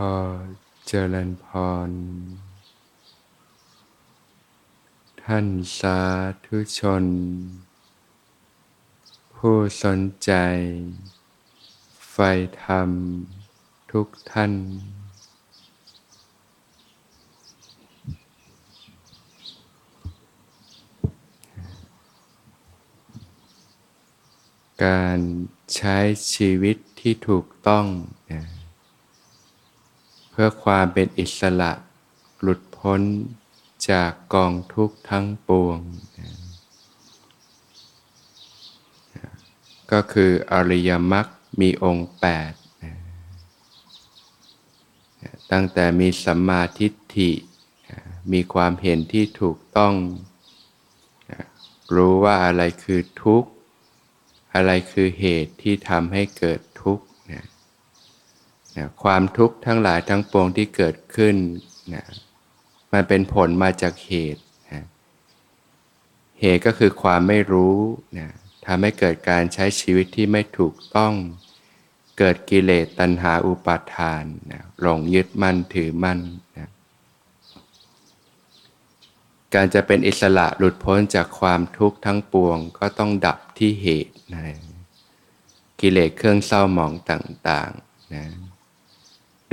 อเจริญพร ท่านสาธุชน ผู้สนใจ ไฟธรรมทุกท่าน การใช้ชีวิตที่ถูกต้องนะ พื่อความเป็นอิสระ หลุดพ้นจากกองทุกข์ทั้งปวงนะก็คืออริยมรรคมีองค์แปดนะตั้งแต่มีสัมมาทิฏฐิ มีความเห็นที่ถูกต้อง รู้ว่าอะไรคือทุกข์ อะไรคือเหตุที่ทำให้เกิด นะความทุกข์ทั้งหลายทั้งปวงที่เกิดขึ้นนะมันเป็นผลมาจากเหตุนะเหตุก็คือความไม่รู้นะทำให้เกิดการใช้ชีวิตที่ไม่ถูกต้อง เกิดกิเลสตัณหาอุปาทานนะหลงยึดมั่นถือมั่นนะการจะเป็นอิสระหลุดพ้นจากความทุกข์ทั้งปวงก็ต้องดับที่เหตุนะกิเลสเครื่องเศร้าหมองต่างๆนะ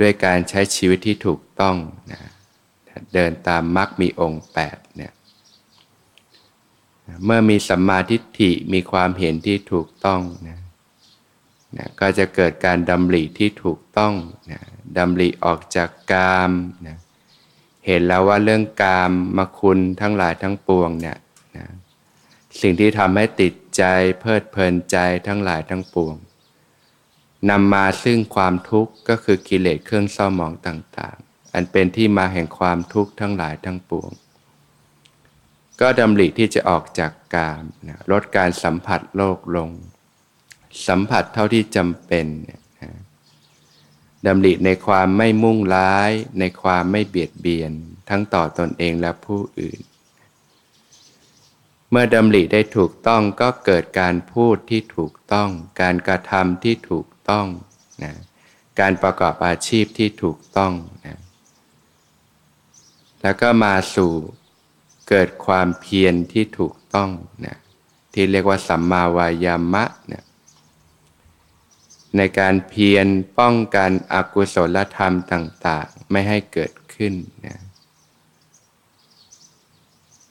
ด้วยการใช้ชีวิตที่ถูกต้องนะเดินตามมรรคมีองค์แปดเนี่ยเมื่อมีสัมมาทิฏฐิมีความเห็นที่ถูกต้องนะนะก็จะเกิดการดำริที่ถูกต้องนะดำริออกจากกามนะเห็นแล้วว่าเรื่องกามมาคุณทั้งหลายทั้งปวงเนี่ยนะสิ่งที่ทำให้ติดใจเพลิดเพลินใจทั้งหลายทั้งปวง นำมาซึ่งความทุกข์ก็คือกิเลสเครื่องเศร้าหมองต่าง ๆ อันเป็นที่มาแห่งความทุกข์ทั้งหลายทั้งปวง ก็ดำริที่จะออกจากกามนะลดการสัมผัสโลกลง สัมผัสเท่าที่จำเป็นนะดำริในความไม่มุ่งร้าย ในความไม่เบียดเบียน ทั้งต่อตอนเองและผู้อื่น เมื่อดำริได้ถูกต้องก็เกิดการพูดที่ถูกต้อง การกระทำที่ถูก ต้องนะการประกอบอาชีพที่ถูกต้องนะแล้วก็มาสู่เกิดความเพียรที่ถูกต้องนะที่เรียกว่าสัมมาวายามะนะในการเพียรป้องกันอกุศลธรรมต่าง ๆ ไม่ให้เกิดขึ้นนะ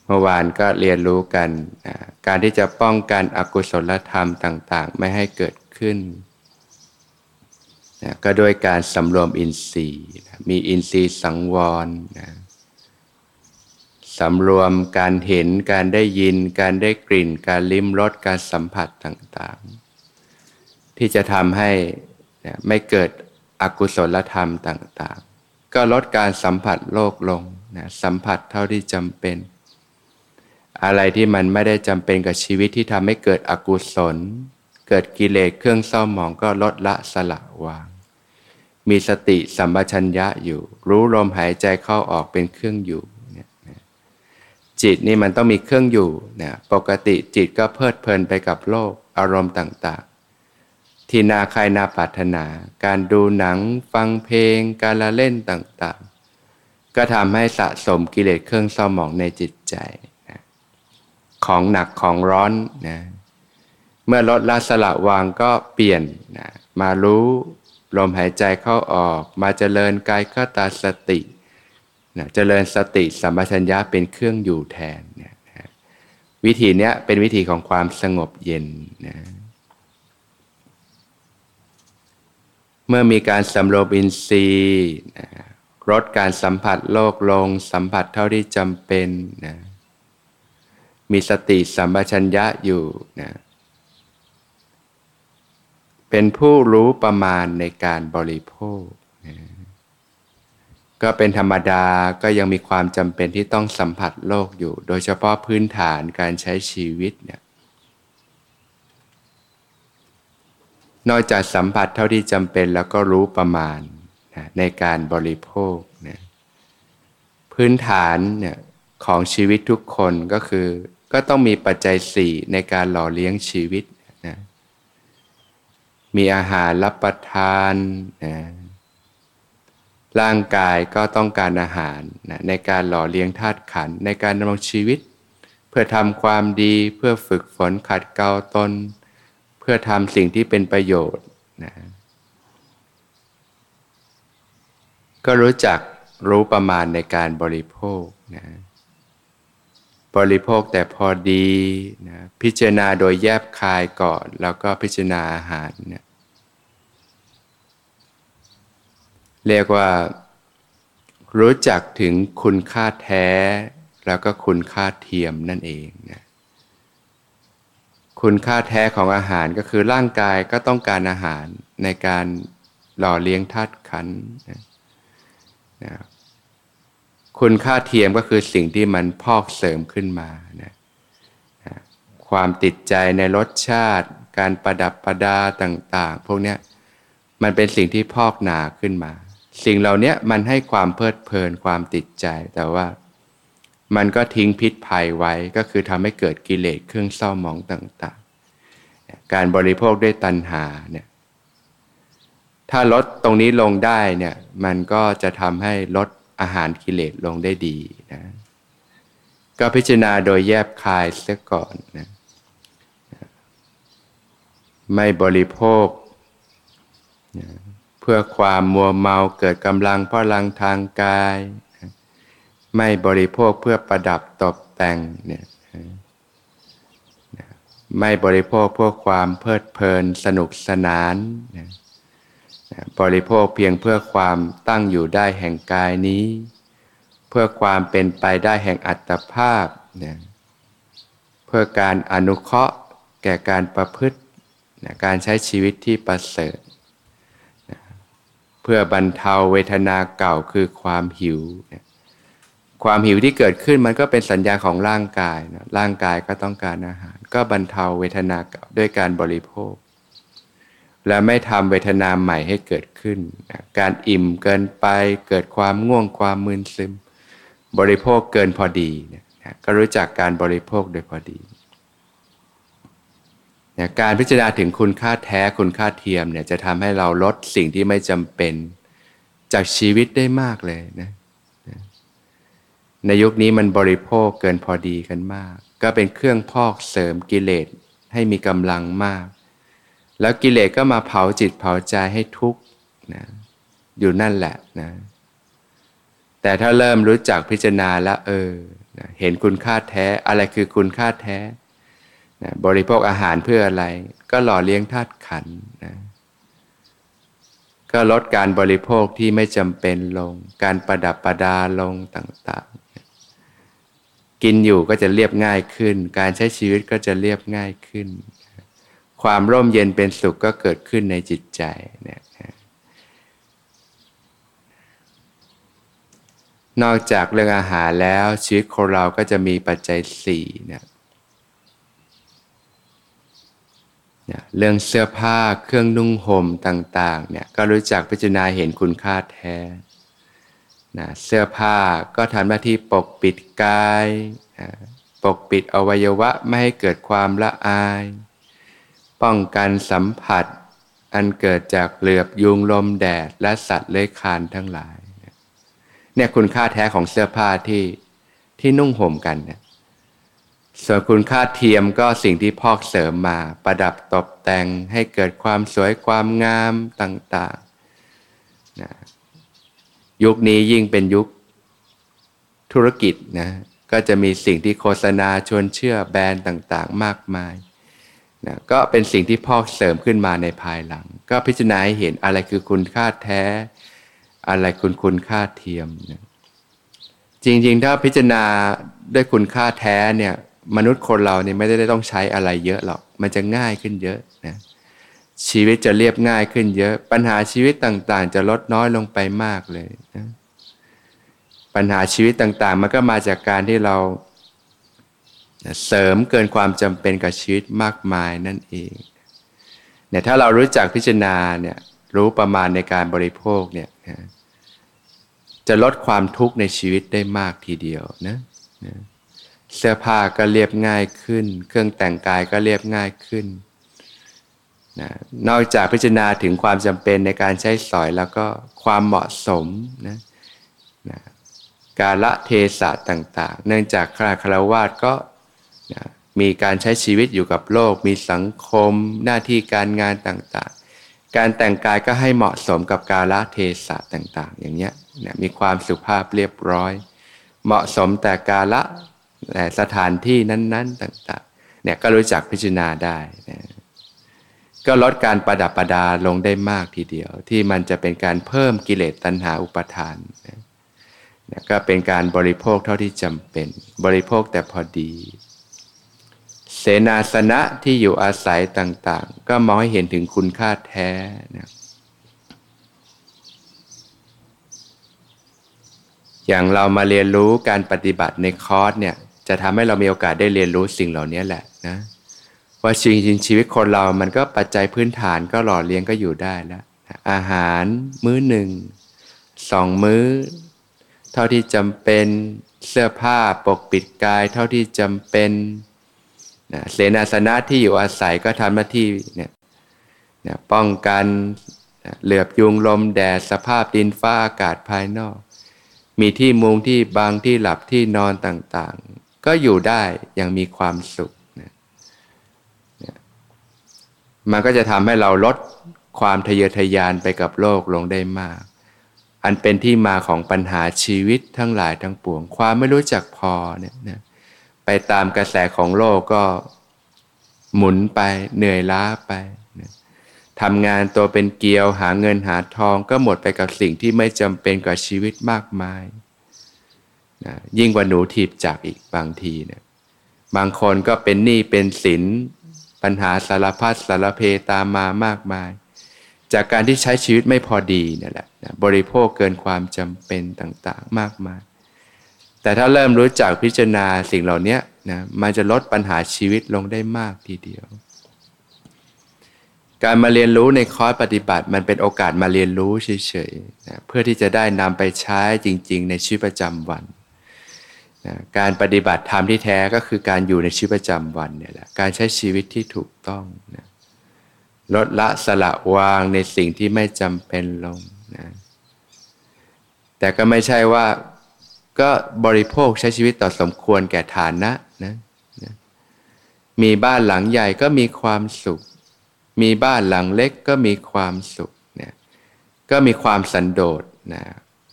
เมื่อวานก็เรียนรู้กันนะการที่จะป้องกันอกุศลธรรมต่าง ๆ ไม่ให้เกิดขึ้น นะก็โดยการสำรวมอินทรีย์นะมีอินทรีย์สังวรนะสำรวมการเห็นการได้ยิน การได้กลิ่น การลิ้มรสการสัมผัสต่างๆ ที่จะทำให้นะไม่เกิดอกุศลธรรมต่างๆ ก็ลดการสัมผัสโลกลงนะสัมผัสเท่าที่จำเป็น อะไรที่มันไม่ได้จำเป็นกับชีวิตที่ทำให้เกิดอกุศล เกิดกิเลสเครื่องเศร้าหมองก็ลดละสละวาง มีสติสัมปชัญญะอยู่ รู้ลมหายใจเข้าออกเป็นเครื่องอยู่เนี่ยจิตนี่มันต้องมีเครื่องอยู่เนี่ยปกติจิตก็เพลิดเพลินไปกับโลกอารมณ์ต่างๆ ที่นาใครนาปรารถนา การดูหนัง ฟังเพลง การละเล่นต่างๆ ก็ทำให้สะสมกิเลสเครื่องเศร้าหมองในจิตใจนะของหนักของร้อนนะ เมื่อลดละสละวางก็เปลี่ยนนะมารู้ลมหายใจเข้าออก มาเจริญกายก็ตาสตินะเจริญสติสัมปชัญญะเป็นเครื่องอยู่แทนนะวิธีนี้เป็นวิธีของความสงบเย็นนะเมื่อมีการสำรวมอินทรีย์นะลดการสัมผัสโลกลง สัมผัสเท่าที่จำเป็นนะมีสติสัมปชัญญะอยู่นะ เป็นผู้รู้ประมาณในการบริโภค ก็เป็นธรรมดาก็ยังมีความจำเป็นที่ต้องสัมผัสโลกอยู่ โดยเฉพาะพื้นฐานการใช้ชีวิตเนี่ยนอกจากสัมผัสเท่าที่จำเป็นแล้วก็รู้ประมาณในการบริโภคพื้นฐานเนี่ยของชีวิตทุกคนก็คือ ก็ต้องมีปัจจัยสี่ในการหล่อเลี้ยงชีวิตนะ มีอาหารรับประทานนะร่างกายก็ต้องการอาหารนะในการหล่อเลี้ยงธาตุขันในการดำรงชีวิต เพื่อทำความดีเพื่อฝึกฝนขัดเกลาตน เพื่อทำสิ่งที่เป็นประโยชน์นะก็รู้จักรู้ประมาณในการบริโภคนะบริโภคแต่พอดีนะพิจารณาโดยแยบคายก่อน แล้วก็พิจารณาอาหารเนี่ย เรียกว่า รู้จักถึงคุณค่าแท้ แล้วก็คุณค่าเทียมนั่นเองนะคุณค่าแท้ของอาหารก็คือร่างกายก็ต้องการอาหารในการหล่อเลี้ยงธาตุขันนะนะคุณค่าเทียมก็คือสิ่งที่มันพอกเสริมขึ้นมานะนะความติดใจในรสชาติ การประดับประดาต่าง ๆ พวกนี้มันเป็นสิ่งที่พอกหนาขึ้นมา สิ่งเหล่านี้มันให้ความเพลิดเพลินความติดใจ แต่ว่ามันก็ทิ้งพิษภัยไว้ก็คือทำให้เกิดกิเลสเครื่องเศร้าหมองต่างๆ การบริโภคด้วยตัณหาเนี่ยถ้าลดตรงนี้ลงได้เนี่ยมันก็จะทำให้ลดอาหารกิเลสลงได้ดีนะก็พิจารณาโดยแยบคายเสียก่อนนะไม่บริโภคนะ พื่อความมัวเมาเกิดกำลังพลังทางกาย ไม่บริโภคเพื่อประดับตกแต่งเนี่ยไม่บริโภคเพื่อความเพลิดเพลินสนุกสนาน บริโภคเพียงเพื่อความตั้งอยู่ได้แห่งกายนี้ เพื่อความเป็นไปได้แห่งอัตภาพเนี่ยเพื่อการอนุเคราะห์แก่การประพฤติการใช้ชีวิตที่ประเสริฐ พื่อบรรเทาเวทนาเก่าคือความหิว ความหิวที่เกิดขึ้นมันก็เป็นสัญญาของร่างกายนะร่างกายก็ต้องการอาหาร ก็บรรเทาเวทนาเก่าด้วยการบริโภค และไม่ทำเวทนาใหม่ให้เกิดขึ้นการอิ่มเกินไปเกิดความง่วงความมึนซึม บริโภคเกินพอดีนะก็รู้จักการบริโภคโดยพอดีเนี่ยการพิจารณาถึงคุณค่าแท้คุณค่าเทียมเนี่ยจะทำให้เราลดสิ่งที่ไม่จำเป็นจากชีวิตได้มากเลยนะในยุคนี้มันบริโภคเกินพอดีกันมาก ก็เป็นเครื่องพอกเสริมกิเลสให้มีกำลังมาก แล้วกิเลสก็มาเผาจิตเผาใจให้ทุกข์นะอยู่นั่นแหละนะแต่ถ้าเริ่มรู้จักพิจารณาแล้วเออเห็นคุณค่าแท้อะไรคือคุณค่าแท้ นะบริโภคอาหารเพื่ออะไร ก็หล่อเลี้ยงธาตุขันนะก็ลดการบริโภคที่ไม่จำเป็นลง การประดับประดาลงต่างๆ กินอยู่ก็จะเรียบง่ายขึ้น การใช้ชีวิตก็จะเรียบง่ายขึ้น ความร่มเย็นเป็นสุขก็เกิดขึ้นในจิตใจเนี่ยนอกจากเรื่องอาหารแล้วชีวิตของเราก็จะมีปัจจัยสี่เนี่ย เรื่องเสื้อผ้าเครื่องนุ่งห่มต่างๆเนี่ยก็รู้จักพิจารณาเห็นคุณค่าแท้นะเสื้อผ้าก็ทำหน้าที่ปกปิดกายนะปกปิดอวัยวะไม่ให้เกิดความละอาย ป้องกันสัมผัส อันเกิดจากเหลือบยุงลมแดดและสัตว์เลื้อยคลานทั้งหลายเนี่ยคุณค่าแท้ของเสื้อผ้าที่ที่นุ่งห่มกันเนี่ย ส่วนคุณค่าเทียมก็สิ่งที่พอกเสริมมา ประดับตกแต่งให้เกิดความสวยความงามต่างๆนะยุคนี้ยิ่งเป็นยุคธุรกิจนะก็จะมีสิ่งที่โฆษณาชวนเชื่อแบรนด์ต่างๆ มากมายนะก็เป็นสิ่งที่พอกเสริมขึ้นมาในภายหลัง ก็พิจารณาหเห็นอะไรคือคุณค่าแท้ อะไรคุณคุณค่าเทียมนะจริงๆ ถ้าพิจารณาด้วยคุณค่าแท้เนี่ย มนุษย์คนเราเนี่ยไม่ได้ต้องใช้อะไรเยอะหรอก มันจะง่ายขึ้นเยอะนะชีวิตจะเรียบง่ายขึ้นเยอะ ปัญหาชีวิตต่างๆ จะลดน้อยลงไปมากเลยนะปัญหาชีวิตต่างๆ มันก็มาจากการที่เราเสริมเกินความจำเป็นกับชีวิตมากมายนั่นเองเนี่ยถ้าเรารู้จักพิจารณาเนี่ยรู้ประมาณในการบริโภคเนี่ยจะลดความทุกข์ในชีวิตได้มากทีเดียวนะนะ เสื้อผ้าก็เรียบง่ายขึ้น เครื่องแต่งกายก็เรียบง่ายขึ้นนะนอกจากพิจารณาถึงความจำเป็นในการใช้สอยแล้วก็ความเหมาะสมนะนะกาละเทศะต่าง ๆ เนื่องจากคราคารวาสก็นะมีการใช้ชีวิตอยู่กับโลก มีสังคม หน้าที่การงานต่างๆ การแต่งกายก็ให้เหมาะสมกับกาละเทศะต่าง ๆ อย่างเนี้ยนะมีความสุภาพเรียบร้อย เหมาะสมแต่กาละ สถานที่นั้นๆ ต่างๆเนี่ยก็รู้จักพิจารณาได้นะก็ลดการประดับประดาลงได้มากทีเดียว ที่มันจะเป็นการเพิ่มกิเลสตัณหาอุปทานนะก็เป็นการบริโภคเท่าที่จำเป็น บริโภคแต่พอดี เสนาสนะที่อยู่อาศัยต่างๆ ก็มองให้เห็นถึงคุณค่าแท้นะอย่างเรามาเรียนรู้การปฏิบัติในคอร์สเนี่ย จะทำให้เรามีโอกาสได้เรียนรู้สิ่งเหล่านี้แหละนะว่าจริงๆชีวิตคนเรามันก็ปัจจัยพื้นฐานก็หล่อเลี้ยงก็อยู่ได้แล้วอาหารมื้อหนึ่งสองมื้อ เท่าที่จำเป็นเสื้อผ้าปกปิดกาย เท่าที่จำเป็นนะเสนาสนะที่อยู่อาศัยก็ทำหน้าที่เนี่ยป้องกันเหลือบยุงลมแดดสภาพดินฟ้าอากาศภายนอก มีที่มุงที่บางที่หลับที่นอนต่างๆ ก็อยู่ได้อย่างมีความสุขมันก็จะทำให้เราลดความทะเยอทะยานไปกับโลกลงได้มาก อันเป็นที่มาของปัญหาชีวิตทั้งหลายทั้งปวง ความไม่รู้จักพอเนี่ยนะไปตามกระแสของโลกก็หมุนไปเหนื่อยล้าไปนะทำงานตัวเป็นเกลียวหาเงินหาทองก็หมดไปกับสิ่งที่ไม่จำเป็นกับชีวิตมากมาย นะยิ่งกว่าหนูถีบจักอีกบางทีเนะบางคนก็เป็นหนี้เป็นสินปัญหาสารพัดสารเพตามมามากมาย จากการที่ใช้ชีวิตไม่พอดีนี่แหละนะบริโภคเกินความจำเป็นต่างๆมากมาย แต่ถ้าเริ่มรู้จักพิจารณาสิ่งเหล่านี้นะมันจะลดปัญหาชีวิตลงได้มากทีเดียว การมาเรียนรู้ในคอร์สปฏิบัติมันเป็นโอกาสมาเรียนรู้เฉยๆนะเพื่อที่จะได้นำไปใช้จริง ๆ ในชีวิตประจำวัน การปฏิบัติธรรมที่แท้ก็คือการอยู่ในชีวิตประจำวันเนี่ยแหละการใช้ชีวิตที่ถูกต้องนะลดละสละวางในสิ่งที่ไม่จำเป็นลงนะแต่ก็ไม่ใช่ว่าก็บริโภคใช้ชีวิตต่อสมควรแก่ฐานะนะนะมีบ้านหลังใหญ่ก็มีความสุข มีบ้านหลังเล็กก็มีความสุขนะก็มีความสันโดษนะ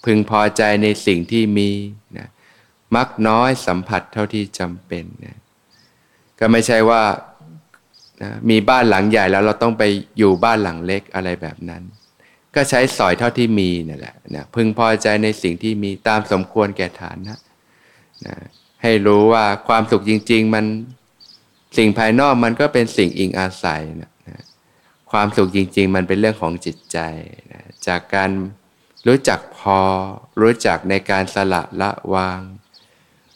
พึงพอใจในสิ่งที่มีนะ มักน้อยสัมผัสเท่าที่จำเป็นนะก็ไม่ใช่ว่านะมีบ้านหลังใหญ่แล้วเราต้องไปอยู่บ้านหลังเล็กอะไรแบบนั้น ก็ใช้สอยเท่าที่มีนั่นแหละนะพึงพอใจในสิ่งที่มีตามสมควรแก่ฐานนะนะให้รู้ว่าความสุขจริง ๆ มันสิ่งภายนอกมันก็เป็นสิ่งอิงอาศัยนะนะความสุขจริง ๆ มันเป็นเรื่องของจิตใจนะจากการรู้จักพอ รู้จักในการสละละวาง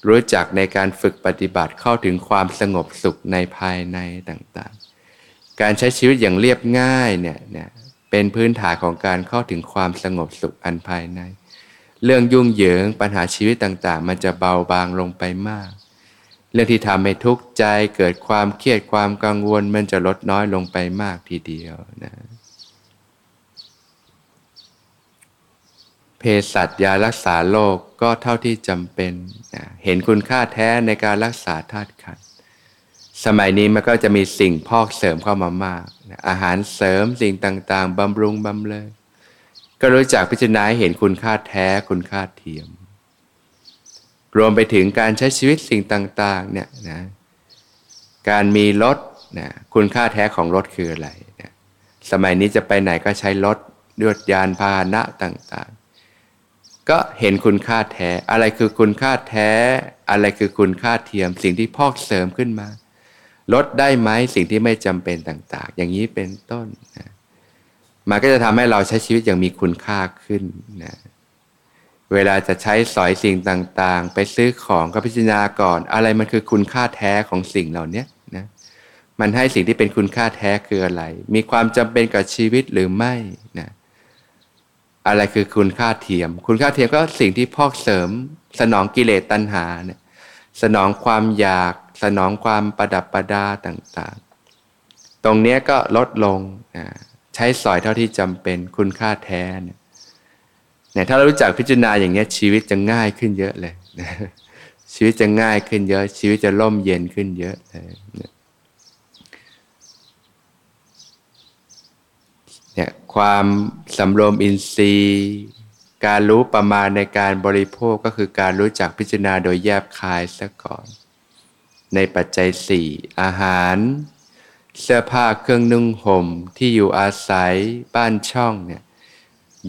รู้จักในการฝึกปฏิบัติเข้าถึงความสงบสุขในภายในต่างๆ การใช้ชีวิตอย่างเรียบง่ายเนี่ยเนี่ยเป็นพื้นฐานของการเข้าถึงความสงบสุขอันภายใน เรื่องยุ่งเหยิงปัญหาชีวิตต่างๆ มันจะเบาบางลงไปมาก เรื่องที่ทำให้ทุกข์ใจเกิดความเครียดความกังวลมันจะลดน้อยลงไปมากทีเดียวนะ เภสัชยารักษาโรคกก็เท่าที่จำเป็นนะเห็นคุณค่าแท้ในการรักษาธาตุขัน สมัยนี้มันก็จะมีสิ่งพอกเสริมเข้ามามากนะอาหารเสริมสิ่งต่างๆบำรุงบำเลยก็รู้จักพิจารณาเห็นคุณค่าแท้คุณค่าเทียม รวมไปถึงการใช้ชีวิตสิ่งต่างๆเนี่ยนะการมีรถนะคุณค่าแท้ของรถคืออะไรนะสมัยนี้จะไปไหนก็ใช้รถด้วยยานพาหนะต่าง ก็เห็นคุณค่าแท้ อะไรคือคุณค่าแท้ อะไรคือคุณค่าเทียม สิ่งที่พอกเสริมขึ้นมา ลดได้ไหมสิ่งที่ไม่จำเป็นต่างๆ อย่างนี้เป็นต้นนะมันก็จะทำให้เราใช้ชีวิตอย่างมีคุณค่าขึ้นนะเวลาจะใช้สอยสิ่งต่างๆ ไปซื้อของก็พิจารณาก่อน อะไรมันคือคุณค่าแท้ของสิ่งเหล่านี้นะมันให้สิ่งที่เป็นคุณค่าแท้คืออะไร มีความจำเป็นกับชีวิตหรือไม่นะ อะไรคือคุณค่าเทียม คุณค่าเทียมก็สิ่งที่พอกเสริม สนองกิเลสตัณหาเนี่ยสนองความอยากสนองความประดับประดาต่างๆ ตรงนี้ก็ลดลงใช้สอยเท่าที่จำเป็นคุณค่าแท้เนี่ยเนี่ยถ้าเรารู้จักพิจารณาอย่างนี้ชีวิตจะง่ายขึ้นเยอะเลยชีวิตจะง่ายขึ้นเยอะ ชีวิตจะร่มเย็นขึ้นเยอะเลยเนี่ย ความสำรวมอินทรีย์ การรู้ประมาณในการบริโภคก็คือการรู้จักพิจารณาโดยแยบคายซะก่อน ในปัจจัยสี่อาหาร เสื้อผ้าเครื่องนุ่งห่มที่อยู่อาศัยบ้านช่องเนี่ย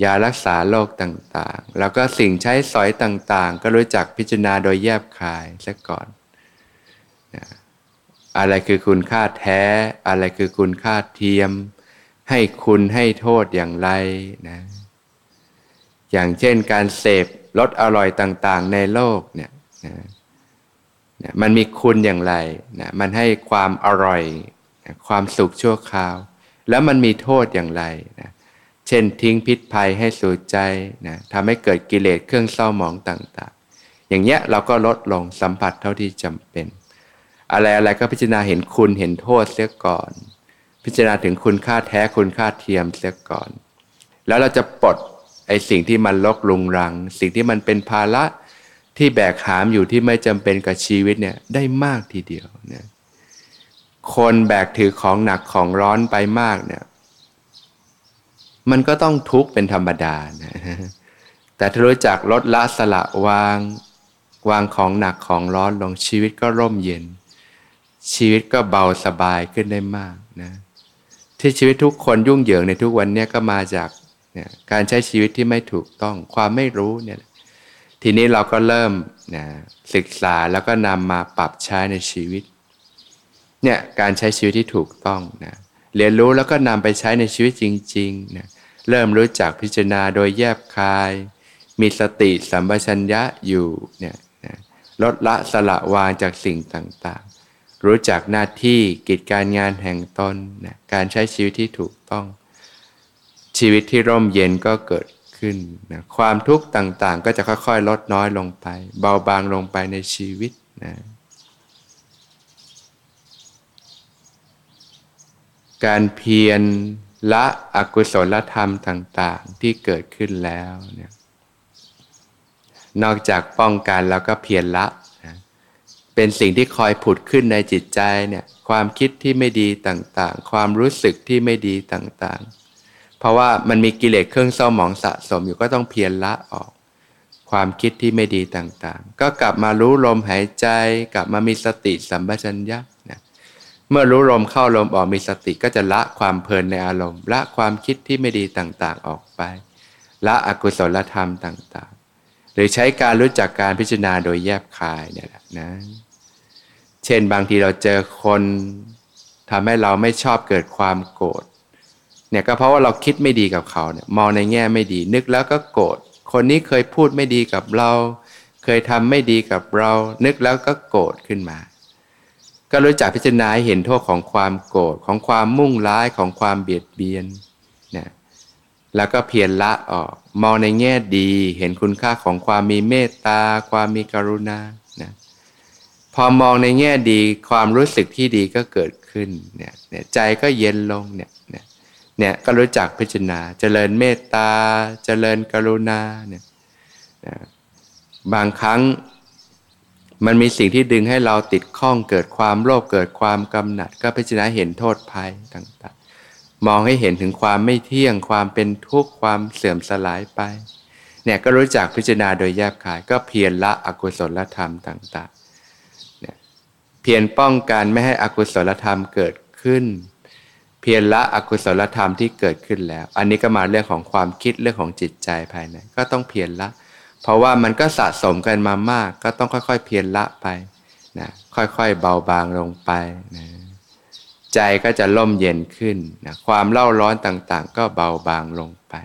ยารักษาโรคต่างๆ แล้วก็สิ่งใช้สอยต่างๆ ก็รู้จักพิจารณาโดยแยบคายซะก่อนนะอะไรคือคุณค่าแท้ อะไรคือคุณค่าเทียม ให้คุณให้โทษอย่างไรนะ อย่างเช่นการเสพรสอร่อยต่างๆในโลกเนี่ยนะนะมันมีคุณอย่างไรนะมันให้ความอร่อยนะความสุขชั่วคราว แล้วมันมีโทษอย่างไรนะเช่นทิ้งพิษภัยให้สู่ใจนะทำให้เกิดกิเลสเครื่องเศร้าหมองต่างๆ อย่างเงี้ยเราก็ลดลงสัมผัสเท่าที่จำเป็น อะไรอะไรก็พิจารณาเห็นคุณเห็นโทษเสียก่อน พิจารณาถึงคุณค่าแท้คุณค่าเทียมเสียก่อน แล้วเราจะปลดไอ้สิ่งที่มันลกลุงรัง สิ่งที่มันเป็นภาระที่แบกหามอยู่ที่ไม่จำเป็นกับชีวิตเนี่ยได้มากทีเดียวเนี่ยคนแบกถือของหนักของร้อนไปมากเนี่ย มันก็ต้องทุกข์เป็นธรรมดานะแต่ถ้ารู้จักลดละสละวาง วางของหนักของร้อนลงชีวิตก็ร่มเย็น ชีวิตก็เบาสบายขึ้นได้มากนะ ที่ชีวิตทุกคนยุ่งเหยิงในทุกวันนี้ก็มาจากเนี่ยการใช้ชีวิตที่ไม่ถูกต้องความไม่รู้เนี่ยทีนี้เราก็เริ่มนะศึกษาแล้วก็นำมาปรับใช้ในชีวิตเนี่ยการใช้ชีวิตที่ถูกต้องนะเรียนรู้แล้วก็นำไปใช้ในชีวิตจริงๆนะเริ่มรู้จักพิจารณาโดยแยบคาย มีสติสัมปชัญญะอยู่เนี่ยนะลดละสละวางจากสิ่งต่างๆ รู้จักหน้าที่กิจการงานแห่งตนนะการใช้ชีวิตที่ถูกต้อง ชีวิตที่ร่มเย็นก็เกิดขึ้นนะความทุกข์ต่างๆ ก็จะค่อยๆ ลดน้อยลงไป เบาบางลงไปในชีวิตนะการเพียรละอกุศลธรรมต่างๆที่เกิดขึ้นแล้วเนี่ยนอกจากป้องกันแล้วก็เพียรละนะ เป็นสิ่งที่คอยผุดขึ้นในจิตใจเนี่ยความคิดที่ไม่ดีต่างๆ ความรู้สึกที่ไม่ดีต่างๆ เพราะว่ามันมีกิเลสเครื่องเศร้าหมองสะสมอยู่ก็ต้องเพียรละออก ความคิดที่ไม่ดีต่างๆ ก็กลับมารู้ลมหายใจ กลับมามีสติสัมปชัญญะเมื่อรู้ลมเข้าลมออกมีสติก็จะละความเพลินในอารมณ์ ละความคิดที่ไม่ดีต่างๆออกไป ละอกุศลธรรมต่างๆ หรือใช้การรู้จักการพิจารณาโดยแยบคายเนี่ยแหละนะ ช่นบางทีเราเจอคนทำให้เราไม่ชอบเกิดความโกรธเนี่ยก็เพราะว่าเราคิดไม่ดีกับเขาเนี่ยมองในแง่ไม่ดี นึกแล้วก็โกรธคนนี้เคยพูดไม่ดีกับเรา เคยทำไม่ดีกับเรา นึกแล้วก็โกรธขึ้นมา ก็รู้จักพิจารณาเห็นโทษของความโกรธของความมุ่งร้ายของความเบียดเบียนนะแล้วก็เพียรละออก มองในแง่ดี เห็นคุณค่าของความมีเมตตา ความมีกรุณา พอมองในแง่ดีความรู้สึกที่ดีก็เกิดขึ้นเนี่ยเนี่ยใจก็เย็นลงเนี่ยเนี่ยเนี่ยก็รู้จักพิจารณาเจริญเมตตา เจริญกรุณาเนี่ยบางครั้งมันมีสิ่งที่ดึงให้เราติดข้องเกิดความโลภเกิดความกำหนัด ก็พิจารณาเห็นโทษภัยต่างๆ มองให้เห็นถึงความไม่เที่ยงความเป็นทุกข์ความเสื่อมสลายไปเนี่ยก็รู้จักพิจารณาโดยแยบขายก็เพียรละอกุศลธรรมต่าง ๆ พียรป้องกันไม่ให้อกุศลธรรมเกิดขึ้น เพียรละอกุศลธรรมที่เกิดขึ้นแล้ว อันนี้ก็มาเรื่องของความคิดเรื่องของจิตใจภายในก็ต้องเพียรละ เพราะว่ามันก็สะสมกันมามาก ก็ต้องค่อย ๆ เพียรละไปนะค่อยๆเบาบางลงไปนะใจก็จะล่มเย็นขึ้นนะความเล่าร้อนต่างๆ ก็เบาบางลงไป